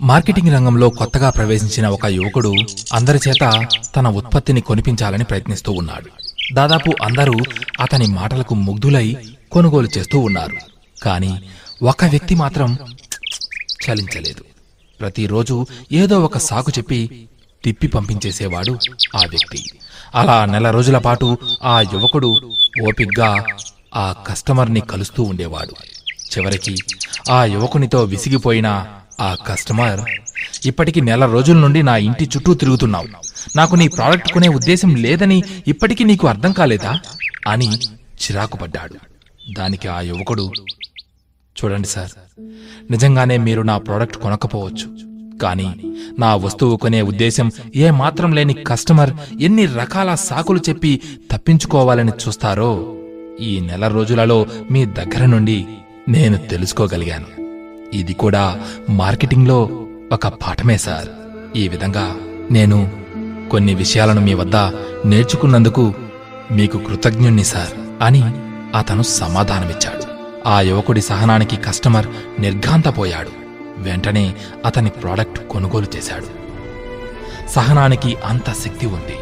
Marketing రంగంలో కొత్తగా ప్రవేశించిన ఒక యువకుడు అందరి చేత తన ఉత్పత్తిని కొనిపించాలని ప్రయత్నిస్తూ ఉన్నాడు. దాదాపు అందరూ అతని మాటలకు ముగ్ధులై కొనుగోలు చేస్తూ ఉన్నారు. కానీ ఒక వ్యక్తి మాత్రం చలించలేదు. ప్రతిరోజు ఏదో ఒక సాకు చెప్పి తిప్పి పంపించేసేవాడు ఆ వ్యక్తి. అలా నెల రోజుల పాటు ఆ యువకుడు ఓపిగ్గా ఆ కస్టమర్ని కలుస్తూ ఉండేవాడు. చివరికి ఆ యువకునితో విసిగిపోయిన ఆ కస్టమర్ ఇప్పటికి నెల రోజుల నుండి నా ఇంటి చుట్టూ తిరుగుతున్నావు. నాకు నీ ప్రోడక్ట్ కొనే ఉద్దేశం లేదని ఇప్పటికీ నీకు అర్థం కాలేదా? అని చిరాకు పడ్డాడు. దానికి ఆ యువకుడు చూడండి సార్ నిజంగానే మీరు నా ప్రోడక్ట్ కొనకపోవచ్చు. కానీ నా వస్తువు కొనే ఉద్దేశం ఏ మాత్రం లేని కస్టమర్ ఎన్ని రకాల సాకులు చెప్పి తప్పించుకోవాలని చూస్తారో ఈ నెల రోజులలో మీ దగ్గర నుండి నేను తెలుసుకోగలిగాను. ఇది కూడా మార్కెటింగ్లో ఒక పాఠమే సార్. ఈ విధంగా నేను కొన్ని విషయాలను మీ వద్ద నేర్చుకున్నందుకు మీకు కృతజ్ఞుణ్ణి సార్ అని అతను సమాధానమిచ్చాడు. ఆ యువకుడి సహనానికి కస్టమర్ నిర్ఘాంతపోయాడు. వెంటనే అతని ప్రోడక్ట్ కొనుగోలు చేశాడు. సహనానికి అంత శక్తి ఉంది.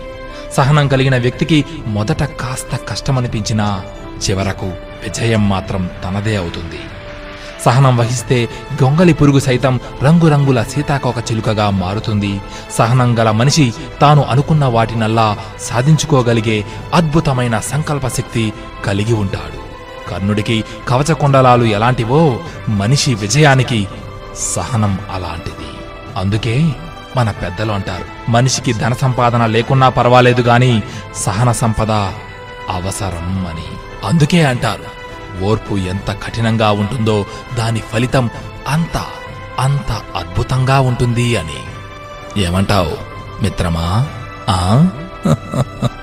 సహనం కలిగిన వ్యక్తికి మొదట కాస్త కష్టమనిపించినా చివరకు విజయం మాత్రం తనదే అవుతుంది. సహనం వహిస్తే గొంగలి పురుగు సైతం రంగురంగుల సీతాకోక చిలుకగా మారుతుంది. సహనం గల మనిషి తాను అనుకున్న వాటినల్లా సాధించుకోగలిగే అద్భుతమైన సంకల్ప శక్తి కలిగి ఉంటాడు. కర్ణుడికి కవచకుండలాలు ఎలాంటివో మనిషి విజయానికి సహనం అలాంటిది. అందుకే మన పెద్దలు అంటారు మనిషికి ధన సంపాదన లేకున్నా పర్వాలేదు గాని సహన సంపద అవసరం అని. అందుకే అంటారు ఓర్పు ఎంత కఠినంగా ఉంటుందో దాని ఫలితం అంత అంత అద్భుతంగా ఉంటుంది అని. ఏమంటావు మిత్రమా? ఆ?